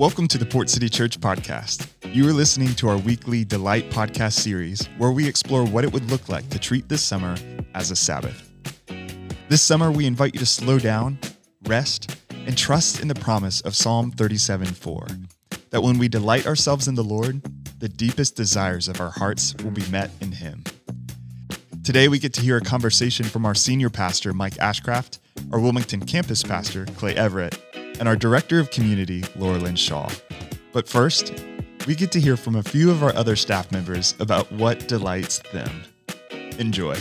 Welcome to the Port City Church podcast. You are listening to our weekly Delight podcast series where we explore what it would look like to treat this summer as a Sabbath. This summer, we invite you to slow down, rest, and trust in the promise of Psalm 37 4 that when we delight ourselves in the Lord, the deepest desires of our hearts will be met in Him. Today, we get to hear a conversation from our senior pastor, Mike Ashcraft, our Wilmington campus pastor, Clay Everett, and our director of community, Laurelyn Shaw. But first, we get to hear from a few of our other staff members about what delights them. Enjoy.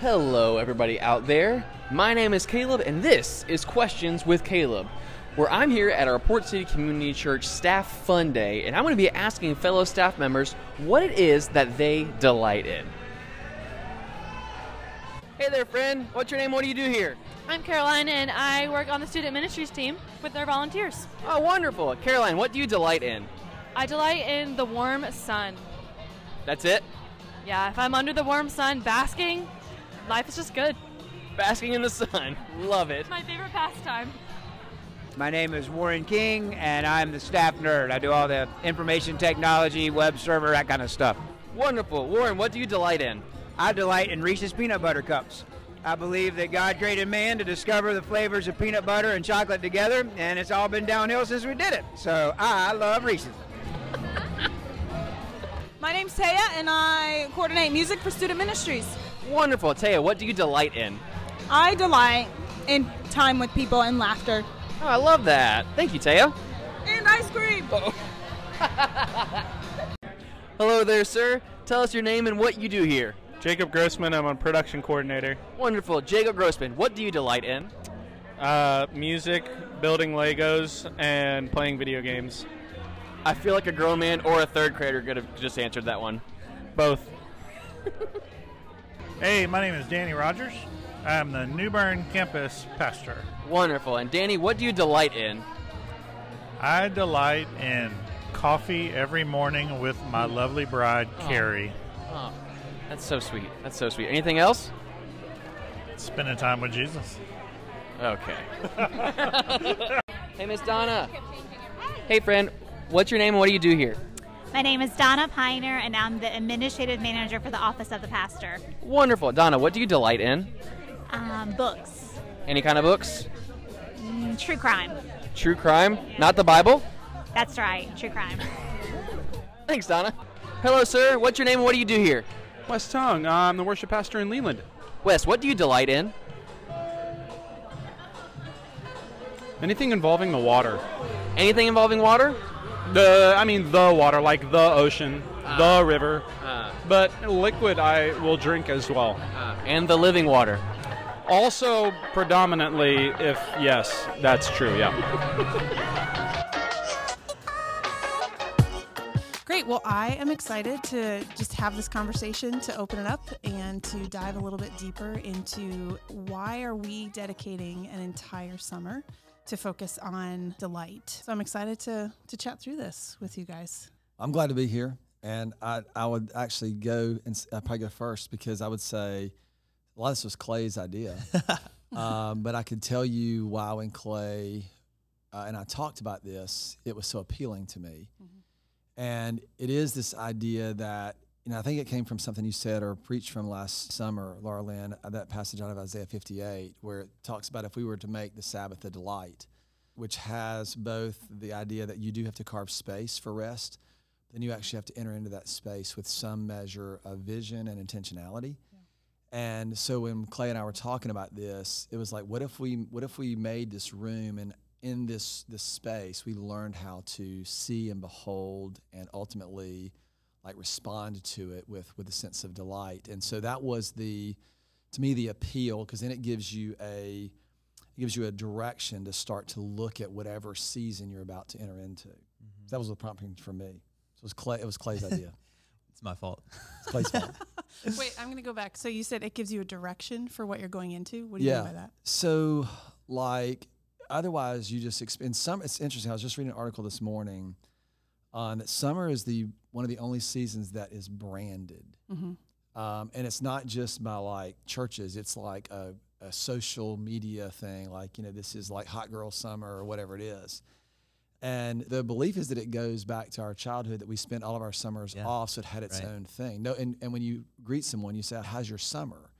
Hello, everybody out there. My name is Caleb, and this is Questions with Caleb, where I'm here at our Port City Community Church Staff Fun Day, and I'm going to be asking fellow staff members what it is that they delight in. Hey there, friend. What's your name? What do you do here? I'm Caroline, and I work on the student ministries team with our volunteers. Oh, wonderful. Caroline, what do you delight in? I delight in the warm sun. That's it? Yeah, if I'm under the warm sun basking, life is just good. Basking in the sun. Love it. It's my favorite pastime. My name is Warren King, and I'm the staff nerd. I do all the information technology, web server, that kind of stuff. Wonderful. Warren, what do you delight in? I delight in Reese's peanut butter cups. I believe that God created man to discover the flavors of peanut butter and chocolate together, and it's all been downhill since we did it. So I love Reese's. My name's Taya, and I coordinate music for student ministries. Wonderful. Taya, what do you delight in? I delight in time with people and laughter. Oh, I love that. Thank you, Taya. And ice cream. Oh. Hello there, sir. Tell us your name and what you do here. Jacob Grossman, I'm a production coordinator. Wonderful. Jacob Grossman, what do you delight in? Uh, music, building Legos, and playing video games. I feel like a grown man or a third grader could have just answered that one. Both. Hey, my name is Danny Rogers. I'm the New Bern campus pastor. Wonderful. And Danny, what do you delight in? I delight in coffee every morning with my lovely bride, Carrie. Oh, that's so sweet. That's so sweet. Anything else? Spending time with Jesus. Okay. hey, Miss Donna. Hey, friend. What's your name and what do you do here? My name is Donna Piner, and I'm the administrative manager for the Office of the Pastor. Wonderful. Donna, what do you delight in? Um, books, Any kind of books? Mm, true crime. True crime? Not the Bible? That's right, true crime. Thanks, Donna. Hello, sir. What's your name and what do you do here? Wes Tongue, I'm the worship pastor in Leland. Wes, what do you delight in? Anything involving the water. Anything involving water? The, I mean, the water, like the ocean, Ah. the river. Uh, But liquid, I will drink as well. uh, and the living water. Also, predominantly, if yes, that's true, yeah. Great. Well, I am excited to just have this conversation to open it up and to dive a little bit deeper into why are we dedicating an entire summer to focus on delight. So I'm excited to to chat through this with you guys. I'm glad to be here, and I, I would actually go and s- I'd probably go first because I would say a lot of this was Clay's idea, um, but I could tell you why when Clay uh, and I talked about this, it was so appealing to me, and it is this idea that you know I think it came from something you said or preached from last summer, Laurelyn, uh, that passage out of Isaiah 58 where it talks about if we were to make the Sabbath a delight, which has both the idea that you do have to carve space for rest then you actually have to enter into that space with some measure of vision and intentionality. And so when Clay and I were talking about this, it was like, what if we what if we made this room and in this this space we learned how to see and behold and ultimately like respond to it with with a sense of delight. And so that was the to me the appeal because then it gives you a it gives you a direction to start to look at whatever season you're about to enter into. Mm-hmm. That was the prompting for me. So it was Clay. It was Clay's idea. It's my fault. It's Clay's fault. Wait, I'm going to go back. So you said it gives you a direction for what you're going into. What do you yeah. mean by that? So like otherwise you just exp- in some. It's interesting. I was just reading an article this morning on that summer is the one of the only seasons that is branded. Mhm. Um, and it's not just by like churches. It's like a, a social media thing, like you know this is like hot girl summer or whatever it is. And the belief is that it goes back to our childhood that we spent all of our summers Yeah. off, so it had its Right. own thing. No, and, and when you greet someone, you say, "How's your summer?"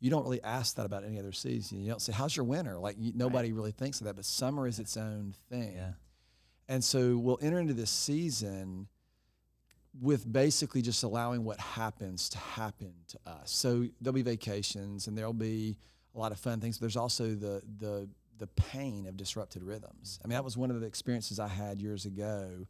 Right. You don't really ask that about any other season. You don't say, "How's your winter?" Like you, nobody really thinks of that, but summer is its own thing. Yeah. And so we'll enter into this season with basically just allowing what happens to happen to us. So there'll be vacations and there'll be a lot of fun things. But there's also the the the pain of disrupted rhythms. I mean, that was one of the experiences I had years ago.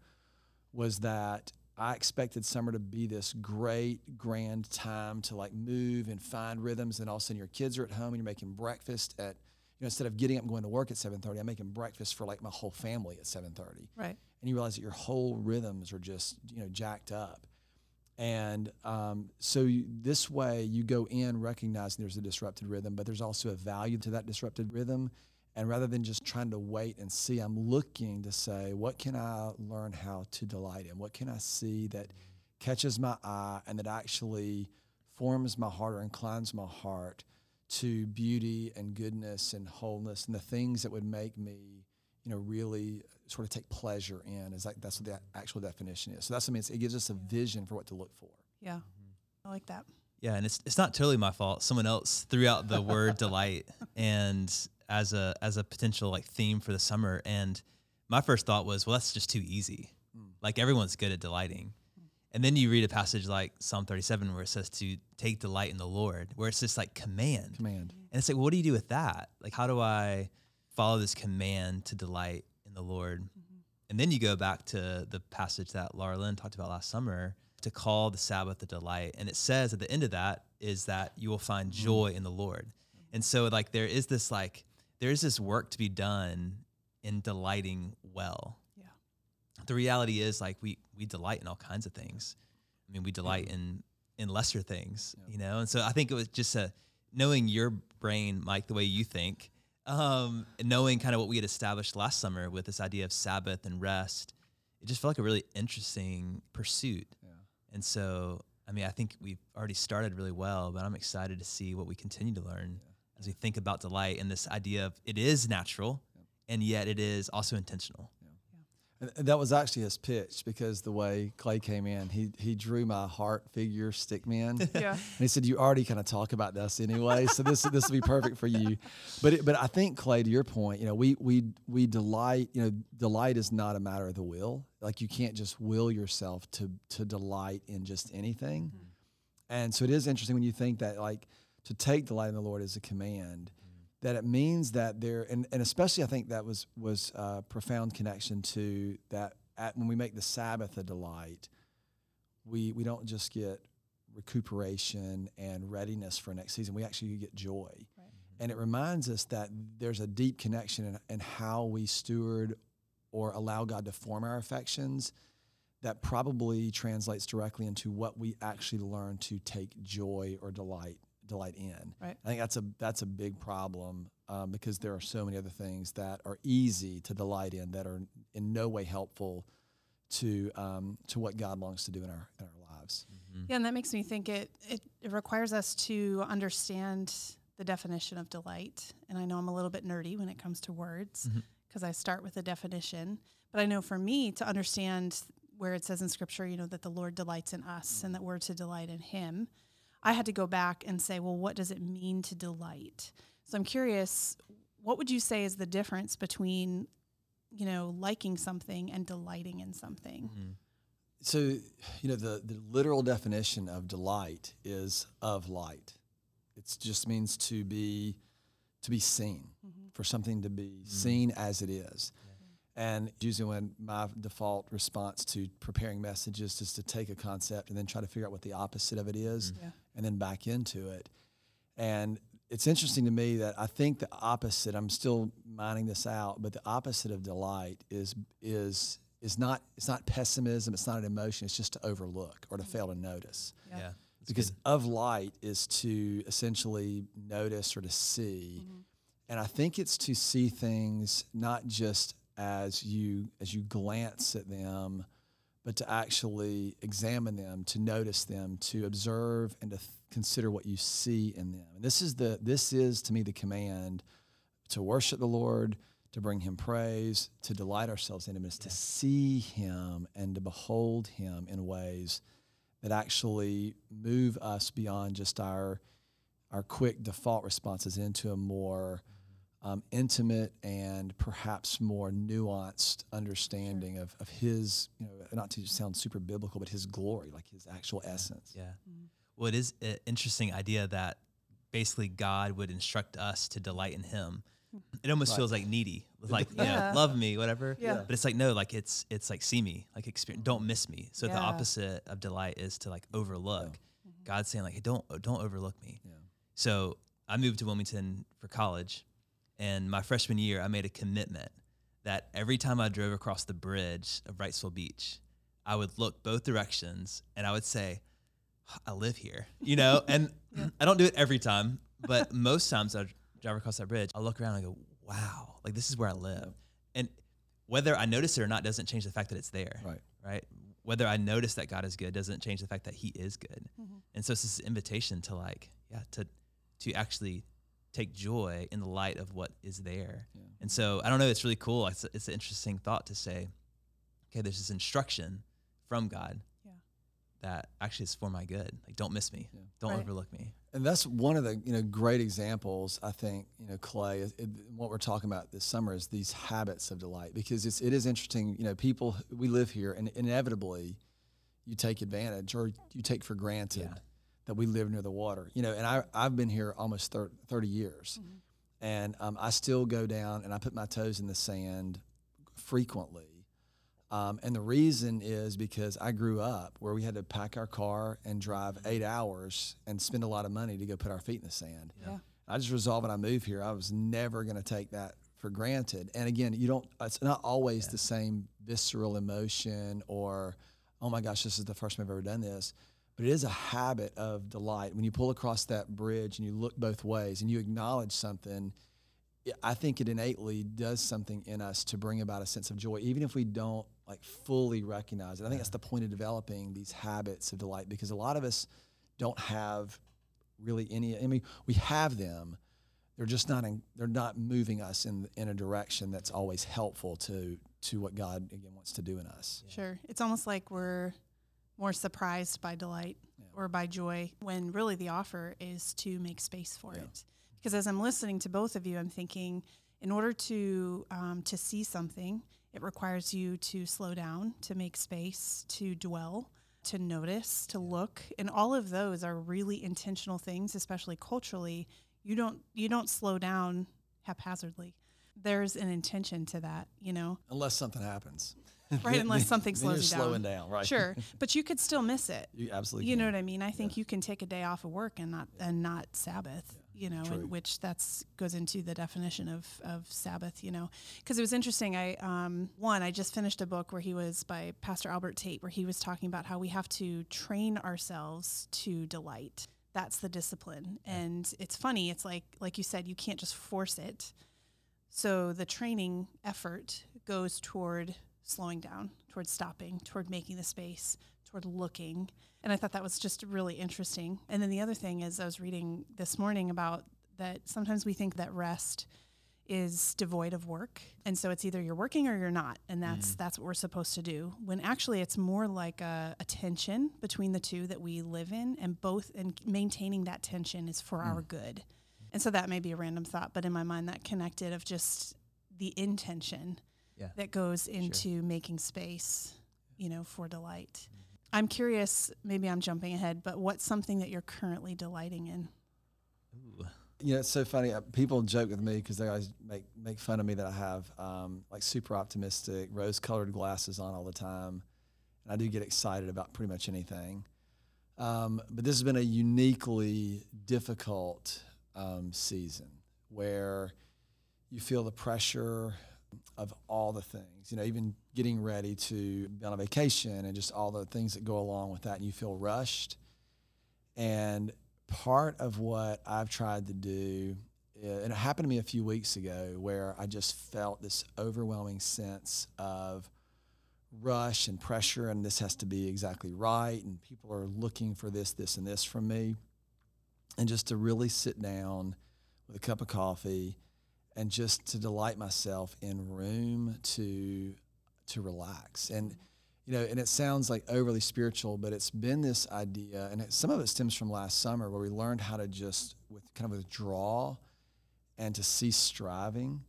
Was that I expected summer to be this great grand time to like move and find rhythms, and all of a sudden your kids are at home and you're making breakfast at you know instead of getting up and going to work at 7:30, I'm making breakfast for like my whole family at 7:30 Right. and you realize that your whole rhythms are just you know jacked up. And um, so you, this way you go in recognizing there's a disrupted rhythm but there's also a value to that disrupted rhythm and rather than just trying to wait and see i'm looking to say what can i learn how to delight in what can i see that catches my eye and that actually forms my heart or inclines my heart to beauty and goodness and wholeness and the things that would make me you know, really sort of take pleasure in. Is like that's what the actual definition is. So that's what I mean. It gives us a vision for what to look for. Yeah. I like that. Yeah, and it's it's not totally my fault. Someone else threw out the word delight and as a as a potential like theme for the summer. And my first thought was, well, that's just too easy. Hmm. Like everyone's good at delighting. And then you read a passage like Psalm 37 where it says to take delight in the Lord, where it's just like command. Command. And it's like, what do you do with that? Like, how do I follow this command to delight in the Lord? Mm-hmm. And then you go back to the passage that Laurelyn talked about last summer to call the Sabbath a delight. And it says at the end of that is that you will find mm-hmm. joy in the Lord. Mm-hmm. And so, like, there is this, like, there is this work to be done in delighting well. Yeah. The reality is, like, we, we delight in all kinds of things. I mean, we delight in, in lesser things, you know? And so I think it was just a, knowing your brain, Mike, the way you think, um, knowing kind of what we had established last summer with this idea of Sabbath and rest, it just felt like a really interesting pursuit. Yeah. And so, I mean, I think we've already started really well, but I'm excited to see what we continue to learn as we think about delight and this idea of it is natural and yet it is also intentional. And and that was actually his pitch because the way Clay came in, he he drew my heart figure stick man. Yeah. And he said, "You already kind of talk about this anyway, so this this will be perfect for you." But it, but I think Clay, to your point, you know, we we we delight. You know, delight is not a matter of the will. Like you can't just will yourself to to delight in just anything. Mm-hmm. And so it is interesting when you think that like to take delight in the Lord is a command. Mm. That it means that there, and, and especially I think that was was a profound connection to that. At, when we make the Sabbath a delight, we we don't just get recuperation and readiness for next season. We actually get joy, mm-hmm. and it reminds us that there's a deep connection in, in how we steward or allow God to form our affections. That probably translates directly into what we actually learn to take joy or delight delight in. Right. I think that's a that's a big problem um, because there are so many other things that are easy to delight in that are in no way helpful to um, to what God longs to do in our in our lives. Yeah, and that makes me think it, it it requires us to understand the definition of delight. And I know I'm a little bit nerdy when it comes to words because I start with a definition. But I know for me to understand where it says in scripture, you know, that the Lord delights in us and that we're to delight in him, I had to go back and say, well, what does it mean to delight? So I'm curious, what would you say is the difference between, you know, liking something and delighting in something? Mm-hmm. So, you know, the, the literal definition of delight is of light. It just means to be to be seen, mm-hmm. for something to be mm-hmm. seen as it is. And usually, when my default response to preparing messages is to take a concept and then try to figure out what the opposite of it is, Yeah. And then back into it. And it's interesting to me that I think the opposite. I'm still mining this out, but the opposite of delight is is is not it's not pessimism. It's not an emotion. It's just to overlook or to mm-hmm. fail to notice. Yeah. Yeah. Because of light is to essentially notice or to see, mm-hmm. and I think it's to see things not just as you as you glance at them, but to actually examine them, to notice them, to observe, and to th- consider what you see in them. And this is the this is to me the command to worship the Lord, to bring Him praise, to delight ourselves in Him, is to see Him and to behold Him in ways that actually move us beyond just our our quick default responses into a more um, intimate and perhaps more nuanced understanding of, of his, you know, not to sound super biblical, but his glory, like his actual essence. Yeah. Mm-hmm. Well, it is an interesting idea that basically God would instruct us to delight in Him. Hmm. It almost Right. feels like needy, like you Yeah. know, love me, whatever. Yeah. But it's like no, like it's it's like see me, like experience, don't miss me. So the opposite of delight is to like overlook. Mm-hmm. God's saying like, hey, don't don't overlook me. So I moved to Wilmington for college, and my freshman year, I made a commitment that every time I drove across the bridge of Wrightsville Beach, I would look both directions and I would say, I live here, you know? And I don't do it every time, but most times I drive across that bridge, I look around and I go, wow, like this is where I live. And whether I notice it or not doesn't change the fact that it's there. Right. Right. Whether I notice that God is good doesn't change the fact that He is good. Mm-hmm. And so it's this invitation to like, yeah, to to actually take joy in the light of what is there. And so I don't know, it's really cool. It's, it's an interesting thought to say, okay, there's this instruction from God Yeah. that actually is for my good. Like, don't miss me. Don't Right. overlook me. And that's one of the you know great examples I think you know Clay. Is, it, what we're talking about this summer is these habits of delight because it's it is interesting. You know, people we live here, and inevitably, you take advantage or you take for granted that we live near the water. You know, and I I've been here almost thir- thirty years, and um, I still go down and I put my toes in the sand frequently. Um, and the reason is because I grew up where we had to pack our car and drive eight hours and spend a lot of money to go put our feet in the sand. Yeah. I just resolved when I moved here, I was never going to take that for granted. And again, you don't, it's not always the same visceral emotion or, oh my gosh, this is the first time I've ever done this. But it is a habit of delight. When you pull across that bridge and you look both ways and you acknowledge something, I think it innately does something in us to bring about a sense of joy, even if we don't like fully recognize it. I think that's the point of developing these habits of delight because a lot of us don't have really any. I mean, we have them. They're just not. In, they're not moving us in in a direction that's always helpful to to what God again wants to do in us. Sure. It's almost like we're more surprised by delight or by joy when really the offer is to make space for it. Because as I'm listening to both of you, I'm thinking in order to um, to see something, it requires you to slow down, to make space, to dwell, to notice, to look, and all of those are really intentional things, especially culturally. You don't you don't slow down haphazardly. There's an intention to that, you know. Unless something happens, right unless something slows you down slowing down, right? sure but you could still miss it. You absolutely you know what i mean? I think you can take a day off of work and not and not sabbath you know and which that's goes into the definition of of sabbath you know. Because it was interesting i um one i just finished a book where he was by pastor albert tate where he was talking about how we have to train ourselves to delight. That's the discipline. And it's funny it's like like you said you can't just force it. So the training effort goes toward slowing down, toward stopping, toward making the space, toward looking. And I thought that was just really interesting. And then the other thing is I was reading this morning about that sometimes we think that rest is devoid of work. And so it's either you're working or you're not. And that's mm-hmm. that's what we're supposed to do. When actually it's more like a, a tension between the two that we live in and both and maintaining that tension is for our mm. good. And so that may be a random thought, but in my mind that connected of just the intention Yeah. that goes into making space, you know, for delight. I'm curious, maybe I'm jumping ahead, but what's something that you're currently delighting in? You know, it's so funny. Uh, people joke with me because they always make make fun of me that I have um, like super optimistic, rose-colored glasses on all the time, and I do get excited about pretty much anything. Um, but this has been a uniquely difficult um, season where you feel the pressure of all the things. You know, even getting ready to be on a vacation and just all the things that go along with that, and you feel rushed. And part of what I've tried to do, uh, and it happened to me a few weeks ago, where I just felt this overwhelming sense of rush and pressure, and this has to be exactly right, and people are looking for this, this, and this from me. And just to really sit down with a cup of coffee and just to delight myself in room to to relax. And you know and it sounds like overly spiritual but it's been this idea and it, some of it stems from last summer where we learned how to just with kind of withdraw and to cease striving.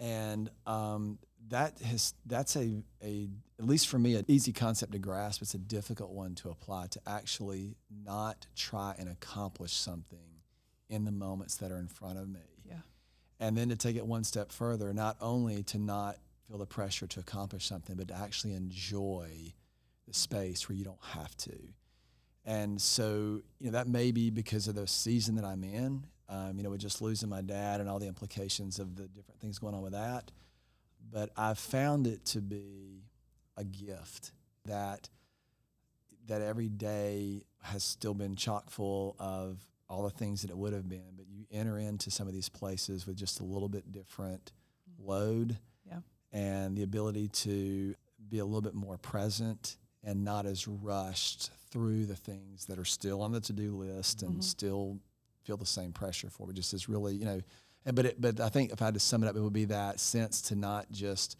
And um, that has that's a, a at least for me an easy concept to grasp. It's a difficult one to apply to actually not try and accomplish something in the moments that are in front of me. And then to take it one step further not only to not feel the pressure to accomplish something but to actually enjoy the space where you don't have to. And so you know that may be because of the season that i'm in um, you know with just losing my dad and all the implications of the different things going on with that. But I've found it to be a gift that that every day has still been chock full of all the things that it would have been, but you enter into some of these places with just a little bit different load Yeah. and the ability to be a little bit more present and not as rushed through the things that are still on the to-do list and Mhm. still feel the same pressure for, but just as really, you know, and but it, but I think if I had to sum it up, it would be that sense to not just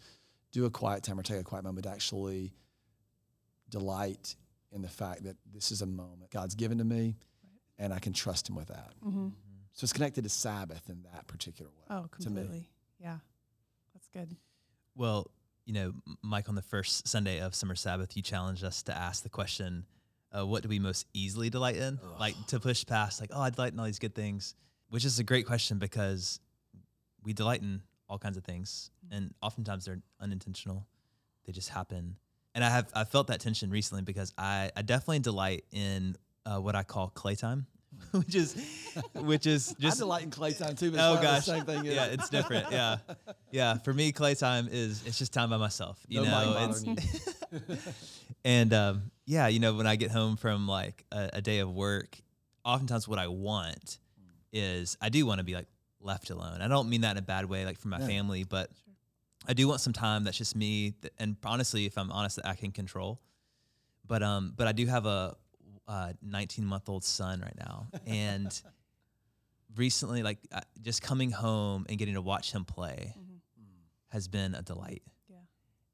do a quiet time or take a quiet moment, but actually delight in the fact that this is a moment God's given to me, and I can trust Him with that. Mhm. So it's connected to Sabbath in that particular way. Oh, completely. Yeah. That's good. Well, you know, Mike, on the first Sunday of Summer Sabbath, you challenged us to ask the question, uh, what do we most easily delight in? Like to push past, like, oh, I delight in all these good things, which is a great question because we delight in all kinds of things. And oftentimes they're unintentional, they just happen. And I have I felt that tension recently because I, I definitely delight in uh, what I call clay time, which is which is just I delight in clay time too. But oh gosh, the same thing. yeah, it's different. Yeah, yeah. For me, clay time is it's just time by myself. You No mind know, bothering it's and um, yeah, you know, when I get home from like a, a day of work, oftentimes what I want is I do want to be like left alone. I don't mean that in a bad way, like for my Yeah. family, but I do want some time that's just me. th- And honestly, if I'm honest, that I can control. But um, but I do have a uh, 19 month old son right now, and recently, like uh, just coming home and getting to watch him play has been a delight. Yeah.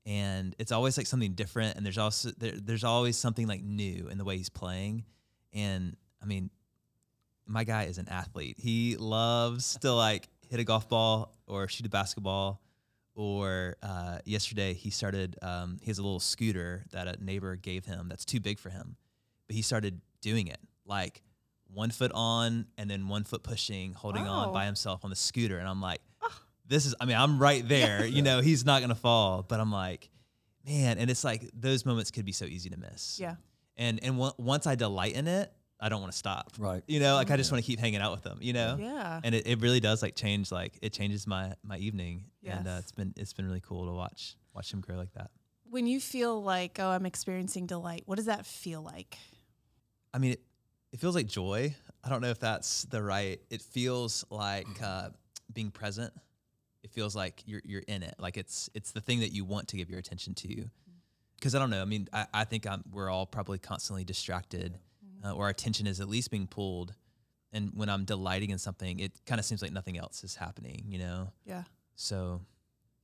And it's always like something different, and there's also there, there's always something like new in the way he's playing. And I mean, my guy is an athlete. He loves to like hit a golf ball or shoot a basketball. Or uh, yesterday, he started. Um, he has a little scooter that a neighbor gave him that's too big for him, but he started doing it like one foot on and then one foot pushing, holding on by himself on the scooter. And I'm like, this is. I mean, I'm right there. You know, he's not gonna fall, but I'm like, man. And it's like those moments could be so easy to miss. Yeah. And and on- once I delight in it, I don't want to stop. Right. You know, like I just want to keep hanging out with them. You know. Yeah. And it, it really does like change. Like it changes my my evening. And uh, it's been it's been really cool to watch watch him grow like that. When you feel like, oh, I'm experiencing delight, what does that feel like? I mean, it, it feels like joy. I don't know if that's the right. It feels like uh, being present. It feels like you're you're in it. Like it's it's the thing that you want to give your attention to. Because I don't know. I mean, I, I think I'm, we're all probably constantly distracted, uh, or our attention is at least being pulled. And when I'm delighting in something, it kind of seems like nothing else is happening. You know. Yeah. So,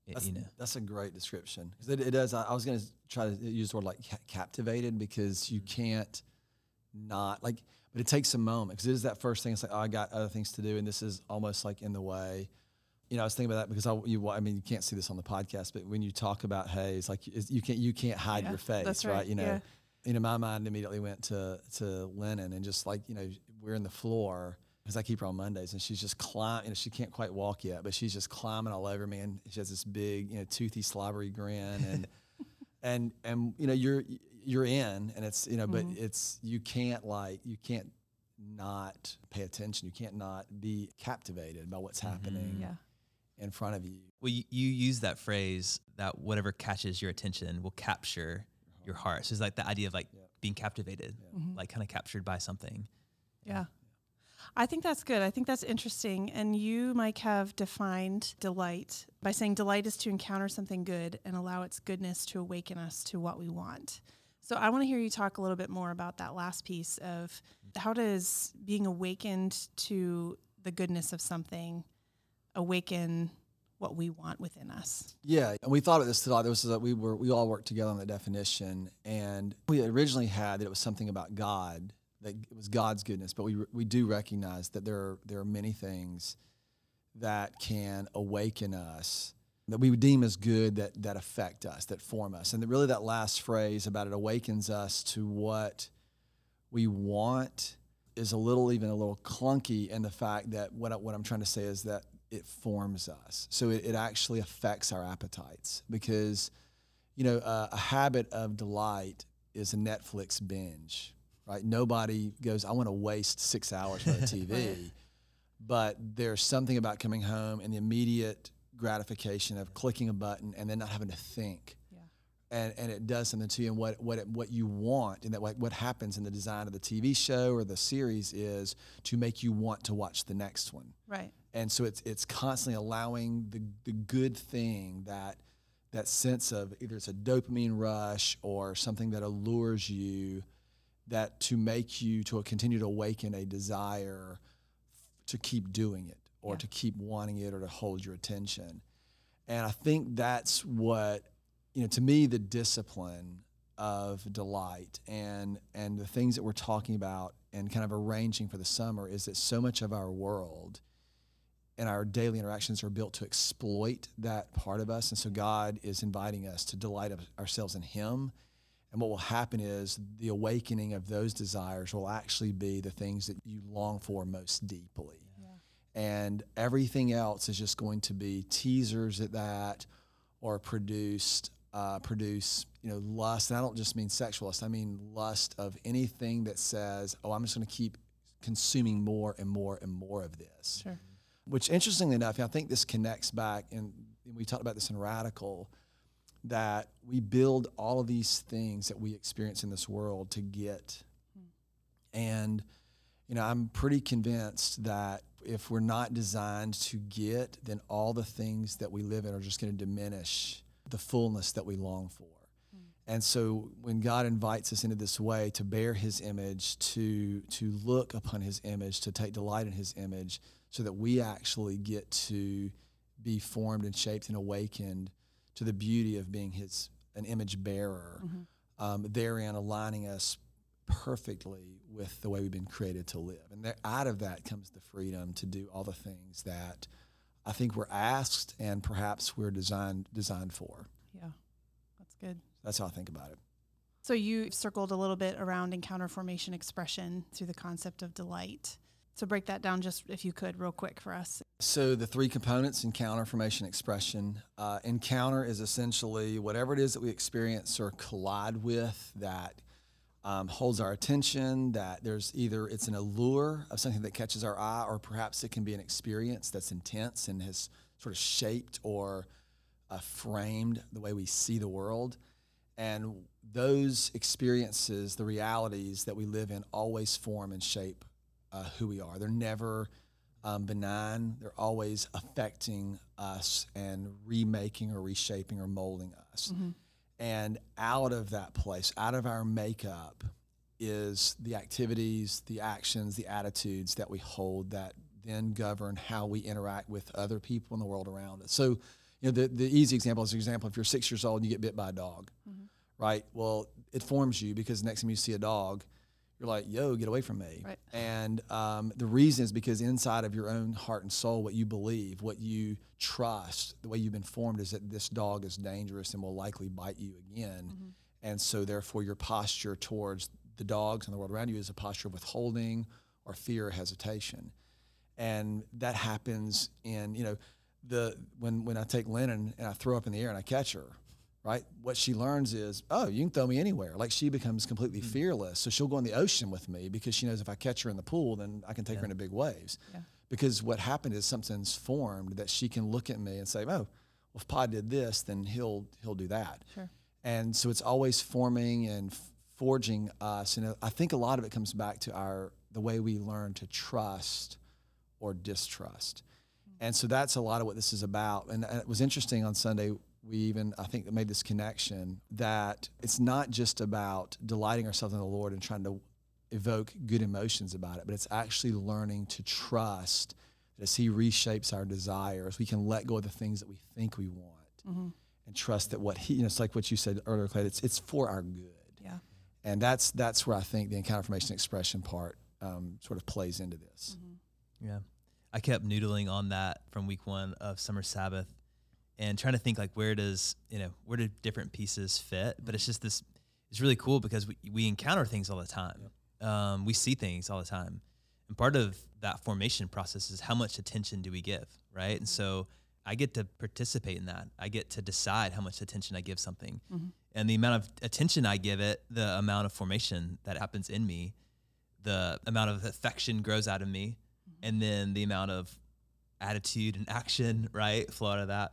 That's, you know. that's a great description. 'Cause It, it does. I, I was going to try to use the word like ca- captivated because you can't not like, but it takes a moment because it is that first thing. It's like, oh, I got other things to do, and this is almost like in the way. You know, I was thinking about that because I, you, I mean, you can't see this on the podcast, but when you talk about haze, like it's, you can't, you can't hide Yeah, your face, that's right? right, You know, yeah. you know, my mind immediately went to to Lennon and just like you know, we're in the floor because I keep her on Mondays and she's just climbing. You know, she can't quite walk yet, but she's just climbing all over me and she has this big, you know, toothy, slobbery grin and and and you know you're you're in and it's you know, but Mhm. it's you can't like you can't not pay attention. You can't not be captivated by what's happening Yeah. in front of you. Well, you, you use that phrase that whatever catches your attention will capture your heart. So it's like the idea of like being captivated, Mhm. like kind of captured by something. Yeah. I think that's good. I think that's interesting. And you, Mike, have defined delight by saying delight is to encounter something good and allow its goodness to awaken us to what we want. So I want to hear you talk a little bit more about that last piece of how does being awakened to the goodness of something awaken what we want within us. Yeah, and we thought about this today. There was a, we were we all worked together on the definition, and we originally had that it was something about God that it was God's goodness, but we we do recognize that there are, there are many things that can awaken us that we deem as good that that affect us, that form us, and that really that last phrase about it awakens us to what we want is a little even a little clunky in the fact that what I, what I'm trying to say is that it forms us. So it, it actually affects our appetites because, you know, uh, a habit of delight is a Netflix binge, right? Nobody goes, I want to waste six hours on the TV. But there's something about coming home and the immediate gratification of clicking a button and then not having to think. And, and it does something to you. And what what it, what you want, and that what, what happens in the design of the TV show or the series is to make you want to watch the next one Right. and so it's it's constantly allowing the the good thing that that sense of either it's a dopamine rush or something that allures you that to make you to continue to awaken a desire to keep doing it or to keep wanting it or to hold your attention and i think that's what you know to me the discipline of delight and and the things that we're talking about and kind of arranging for the summer is that so much of our world and our daily interactions are built to exploit that part of us. And so God is inviting us to delight ourselves in Him. And what will happen is the awakening of those desires will actually be the things that you long for most deeply. And everything else is just going to be teasers at that or produced uh, produce you know lust and i don't just mean sexual lust i mean lust of anything that says oh i'm just going to keep consuming more and more and more of this Sure. which interestingly enough, I think this connects back, and we talked about this in Radical, that we build all of these things that we experience in this world to get. And, you know, I'm pretty convinced that if we're not designed to get, then all the things that we live in are just going to diminish the fullness that we long for. And so when God invites us into this way to bear his image, to to look upon his image, to take delight in his image, so that we actually get to be formed and shaped and awakened to the beauty of being his an image bearer, um, therein aligning us perfectly with the way we've been created to live. And there, out of that comes the freedom to do all the things that I think we're asked and perhaps we're designed designed for. Yeah. That's good. That's how I think about it. So you circled a little bit around encounter formation expression through the concept of delight. So break that down just if you could real quick for us. So the three components: encounter, formation, expression. Uh, encounter is essentially whatever it is that we experience or collide with that um, holds our attention. That there's either it's an allure of something that catches our eye, or perhaps it can be an experience that's intense and has sort of shaped or uh, framed the way we see the world. And those experiences, the realities that we live in, always form and shape uh, who we are. They're never um, benign. They're always affecting us and remaking or reshaping or molding us. And out of that place, out of our makeup, is the activities, the actions, the attitudes that we hold that then govern how we interact with other people in the world around us. So, you know, the, the easy example is, for example, if you're six years old and you get bit by a dog, mm-hmm. right? Well, it forms you because next time you see a dog, you're like, yo, get away from me. Right. And um, the reason is because inside of your own heart and soul, what you believe, what you trust, the way you've been formed is that this dog is dangerous and will likely bite you again. And so, therefore, your posture towards the dogs and the world around you is a posture of withholding or fear or hesitation. And that happens in, you know, the when when I take Lennon and I throw up in the air and I catch her, right? What she learns is, oh, you can throw me anywhere. Like she becomes completely hmm. fearless. So she'll go in the ocean with me because she knows if I catch her in the pool, then I can take her into big waves. Because what happened is something's formed that she can look at me and say, oh, well, if Pod did this, then he'll he'll do that. Sure. And so it's always forming and f- forging us. And uh, I think a lot of it comes back to our the way we learn to trust or distrust. Hmm. And so that's a lot of what this is about. And uh, it was interesting on Sunday, we even, I think, made this connection that it's not just about delighting ourselves in the Lord and trying to evoke good emotions about it, but it's actually learning to trust that as He reshapes our desires, we can let go of the things that we think we want Mhm. and trust that what He, you know, it's like what you said earlier, Clay, it's, it's for our good. Yeah. And that's, that's where I think the encounter formation expression part um, sort of plays into this. Yeah. I kept noodling on that from week one of Summer Sabbath and trying to think like where does, you know, where do different pieces fit? But it's just this, it's really cool because we, we encounter things all the time. Um, we see things all the time. And part of that formation process is how much attention do we give, right? And so I get to participate in that. I get to decide how much attention I give something. Mhm. And the amount of attention I give it, the amount of formation that happens in me, the amount of affection grows out of me, and then the amount of attitude and action, right, flow out of that.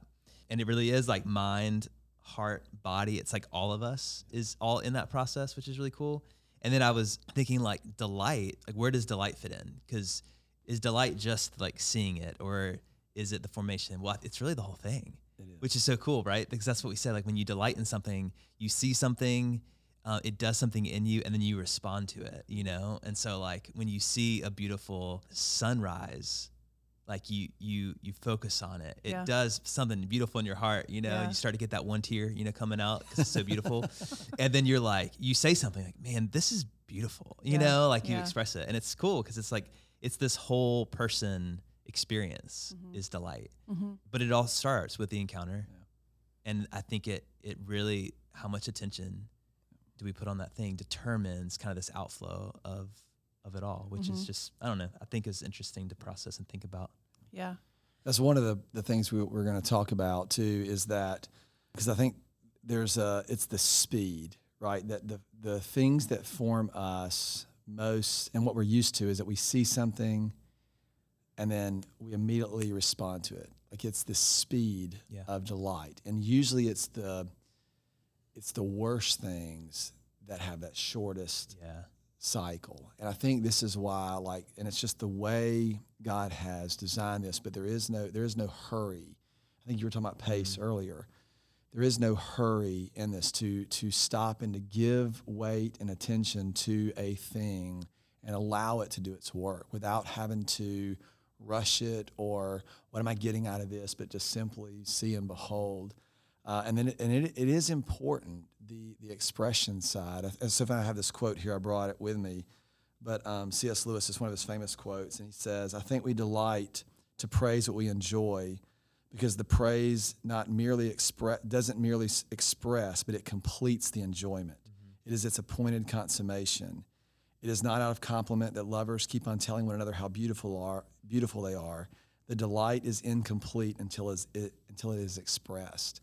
And it really is like mind, heart, body. It's like all of us is all in that process, which is really cool. And then I was thinking like delight, like where does delight fit in? Because is delight just like seeing it, or is it the formation? Well, it's really the whole thing, which is so cool, right? Because that's what we said. Like when you delight in something, you see something, uh, it does something in you, and then you respond to it, you know. And so like when you see a beautiful sunrise, like you you you focus on it. It Yeah. does something beautiful in your heart, you know. Yeah. You start to get that one tear, you know, coming out because it's so beautiful, and then you're like, you say something like, "Man, this is beautiful," you Yeah. know, like you Yeah. express it, and it's cool because it's like it's this whole person experience is delight, Mhm. but it all starts with the encounter, and I think it it really how much attention do we put on that thing determines kind of this outflow of of it all, which is Mhm. just I don't know. I think is interesting to process and think about. Yeah. That's one of the, the things we, we're going to talk about too is that because I think there's a it's the speed right that the the things that form us most and what we're used to is that we see something and then we immediately respond to it like it's the speed Yeah. of delight and usually it's the it's the worst things that have that shortest Yeah. Cycle. And I think this is why like and it's just the way God has designed this, but there is no there is no hurry. I think you were talking about mm-hmm. pace earlier. There is no hurry in this to to stop and to give weight and attention to a thing and allow it to do its work without having to rush it or what am I getting out of this, but just simply see and behold. Uh, and then, it, and it, it is important the the expression side. And so, if I have this quote here, I brought it with me. But um, C.S. Lewis is one of his famous quotes, and he says, "I think we delight to praise what we enjoy, because the praise not merely express doesn't merely express, but it completes the enjoyment. It is its appointed consummation. It is not out of compliment that lovers keep on telling one another how beautiful are beautiful they are. The delight is incomplete until is it until it is expressed."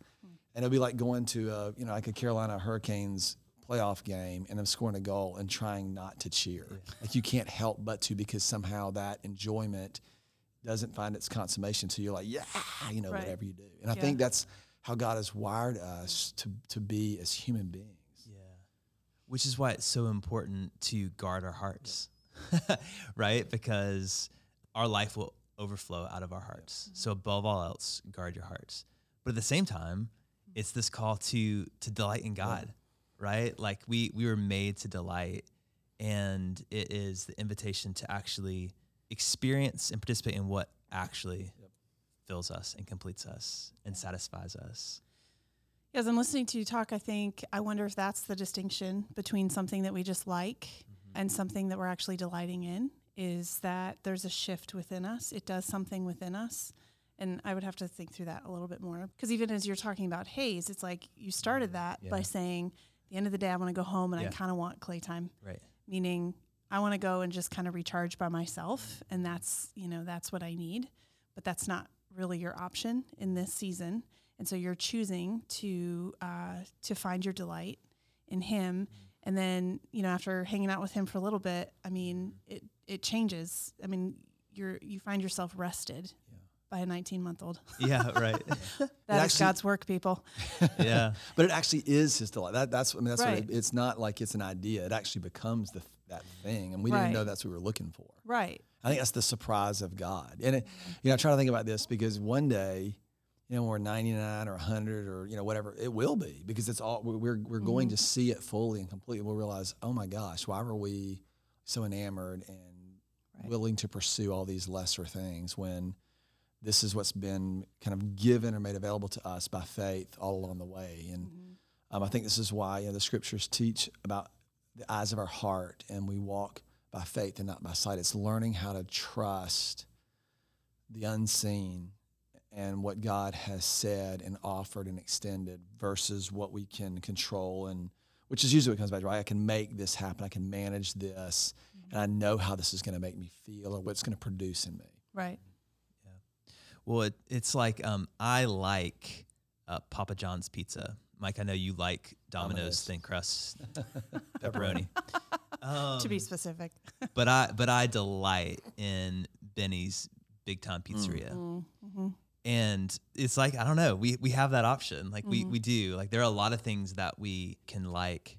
And it'll be like going to a, you know, like a Carolina Hurricanes playoff game and them scoring a goal and trying not to cheer. Like you can't help but to because somehow that enjoyment doesn't find its consummation until you're like, yeah, you know, Right. whatever you do. And I Yeah. think that's how God has wired us to, to be as human beings. Yeah. Which is why it's so important to guard our hearts, right? Because our life will overflow out of our hearts. So above all else, guard your hearts. But at the same time, it's this call to to delight in God, right? Like we we were made to delight, and it is the invitation to actually experience and participate in what actually fills us and completes us and satisfies us. As I'm listening to you talk, I think I wonder if that's the distinction between something that we just like mm-hmm. and something that we're actually delighting in is that there's a shift within us. It does something within us. And I would have to think through that a little bit more. Because even as you're talking about haze, it's like you started mm-hmm. that by saying, at the end of the day, I want to go home and Yeah. I kind of want clay time. Right. Meaning, I want to go and just kind of recharge by myself. And that's, you know, that's what I need. But that's not really your option in this season. And so you're choosing to uh, to find your delight in Him, mm-hmm. and then you know after hanging out with Him for a little bit, I mean mm-hmm. it it changes. I mean you're you find yourself rested by a 19 month old. Yeah, right. that is actually- God's work, people. Yeah. but it actually is his delight. That, that's I mean that's what it, it's not like it's an idea. It actually becomes the that thing, and we Right. didn't know that's what we were looking for. Right. I think that's the surprise of God. And it, you know, I try to think about this because one day, you know, when we're 99 or 100 or you know whatever, it will be because it's all we're we're, we're going mm-hmm. to see it fully and completely. We'll realize, oh my gosh, why were we so enamored and willing to pursue all these lesser things when this is what's been kind of given or made available to us by faith all along the way. And um, I think this is why you know, the scriptures teach about the eyes of our heart and we walk by faith and not by sight. It's learning how to trust the unseen and what God has said and offered and extended versus what we can control and which is usually what comes back to right. I can make this happen. I can manage this, and I know how this is going to make me feel or what's going to produce in me. Right. Well, it, it's like um, I like uh, Papa John's pizza. Mike, I know you like Domino's, Domino's. thin crust pepperoni. to be Um, specific. but I but I delight in Benny's Big Time Pizzeria. Mm-hmm. And it's like I don't know, we we have that option. Like we Mhm. we do. Like there are a lot of things that we can like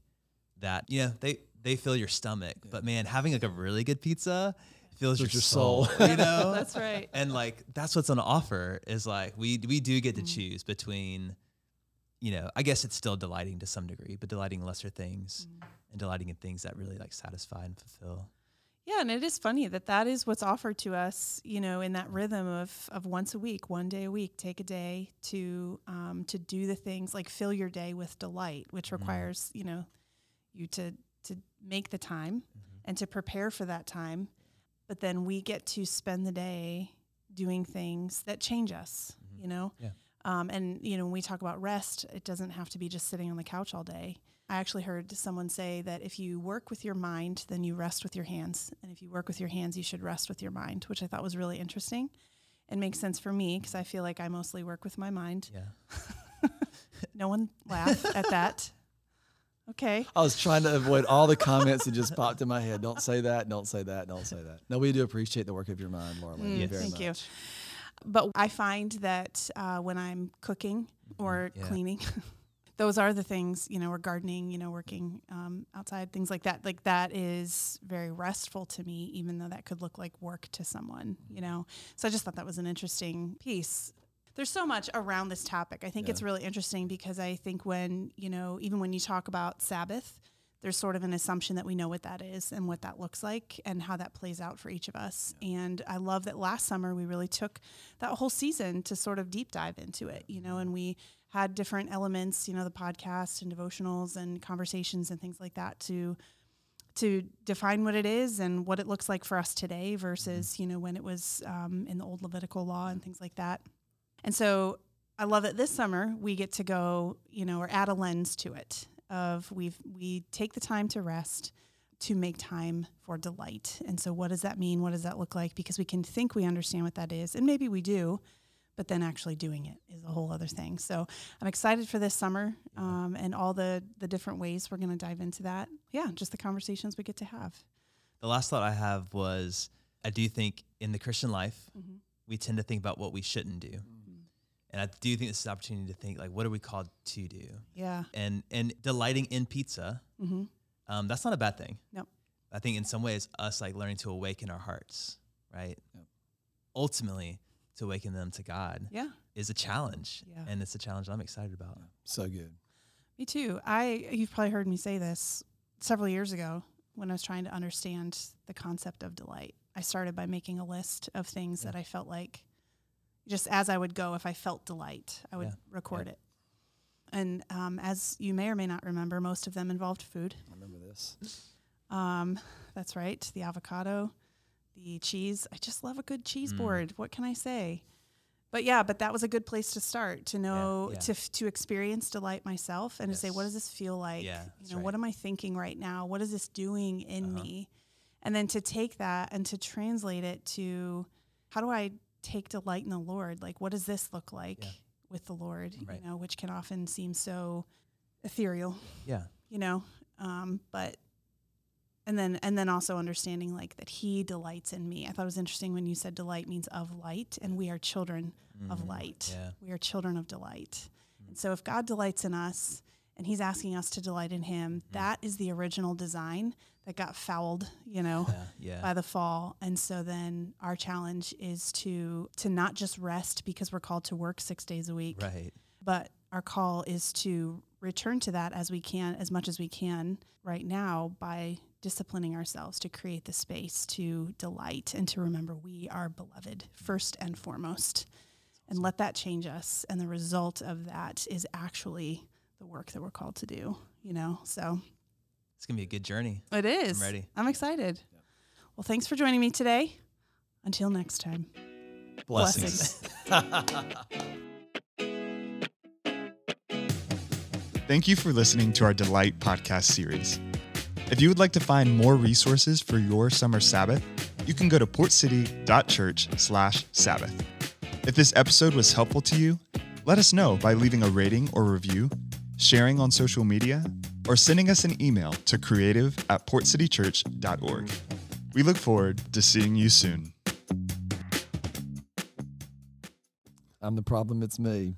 that you know, they they fill your stomach. But man, having like a really good pizza fills your, your soul, soul. you know? That's right. And like that's what's on offer is like we we do get to Mm-hmm. choose between you know, I guess it's still delighting to some degree, but delighting lesser things Mm-hmm. and delighting in things that really like satisfy and fulfill. Yeah, and it is funny that that is what's offered to us, you know, in that rhythm of of once a week, one day a week, take a day to um, to do the things like fill your day with delight, which requires you know you to to make the time and to prepare for that time, but then we get to spend the day doing things that change us, you know. Yeah. Um, and you know, when we talk about rest, it doesn't have to be just sitting on the couch all day. I actually heard someone say that if you work with your mind, then you rest with your hands, and if you work with your hands, you should rest with your mind, which I thought was really interesting and makes sense for me because I feel like I mostly work with my mind. Yeah. No one laugh at that. Okay. I was trying to avoid all the comments that just popped in my head. Don't say that. Don't say that. Don't say that. No, we do appreciate the work of your mind, Laura. Mm, very thank much. you. But I find that uh, when I'm cooking or Yeah. cleaning, those are the things, you know, or gardening, you know, working um, outside, things like that. Like that is very restful to me, even though that could look like work to someone, you know. So I just thought that was an interesting piece. There's so much around this topic. I think it's really interesting because I think when, you know, even when you talk about Sabbath, there's sort of an assumption that we know what that is and what that looks like and how that plays out for each of us. And I love that last summer we really took that whole season to sort of deep dive into it, you know, and we had different elements, you know, the podcast and devotionals and conversations and things like that to to define what it is and what it looks like for us today versus, you know, when it was um, in the old Levitical law and things like that. And so I love that this summer we get to go, you know, or add a lens to it of we've we take the time to rest to make time for delight. And so what does that mean? What does that look like? Because we can think we understand what that is, and maybe we do, but then actually doing it is a whole other thing. So I'm excited for this summer um, and all the the different ways we're going to dive into that. Yeah, just the conversations we get to have. The last thought I have was I do think in the Christian life, Mhm. we tend to think about what we shouldn't do. And I do think this is an opportunity to think like, what are we called to do? Yeah. And and delighting in pizza, Mm-hmm. um, that's not a bad thing. Nope. I think in some ways, us like learning to awaken our hearts, right? Yep. Ultimately, to awaken them to God, Yeah. is a challenge, Yeah. and it's a challenge I'm excited about. So good. Me too. I you've probably heard me say this several years ago when I was trying to understand the concept of delight. I started by making a list of things that I felt like just as I would go if I felt delight, I would Yeah. record it. And um, as you may or may not remember, most of them involved food. I remember this. Um, that's right. The avocado, the cheese. I just love a good cheese Mm. board. What can I say? But yeah, but that was a good place to start to know yeah. to f- to experience delight myself and to say, what does this feel like? Yeah, you know, right. what am I thinking right now? What is this doing in Uh-huh. me? And then to take that and to translate it to how do I take delight in the Lord? Like, what does this look like Yeah. with the Lord? Right. You know, which can often seem so ethereal Yeah. you know um, but and then and then also understanding like that he delights in me. I thought it was interesting when you said delight means of light, and we are children of Mhm. light. Yeah. We are children of delight. And so if God delights in us and he's asking us to delight in him, that is the original design that got fouled, you know, Yeah, yeah. by the fall. And so then our challenge is to to not just rest because we're called to work 6 days a week. Right. But our call is to return to that as we can as much as we can right now by disciplining ourselves to create the space to delight and to remember we are beloved first and foremost and let that change us and the result of that is actually the work that we're called to do you know so It's gonna be a good journey. it is I'm ready. i'm excited well thanks for joining me today until next time Blessings. Thank you for listening to our Delight podcast series. If you would like to find more resources for your summer Sabbath, you can go to portcity.church/sabbath. If this episode was helpful to you, let us know by leaving a rating or review, sharing on social media, or sending us an email to creative at portcitychurch.org. We look forward to seeing you soon. I'm the problem. It's me.